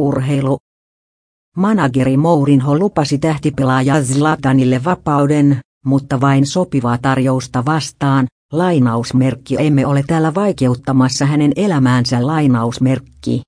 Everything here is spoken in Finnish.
Urheilu. Manageri Mourinho lupasi tähtipelaaja Zlatanille vapauden, mutta vain sopivaa tarjousta vastaan, lainausmerkki emme ole täällä vaikeuttamassa hänen elämäänsä lainausmerkki.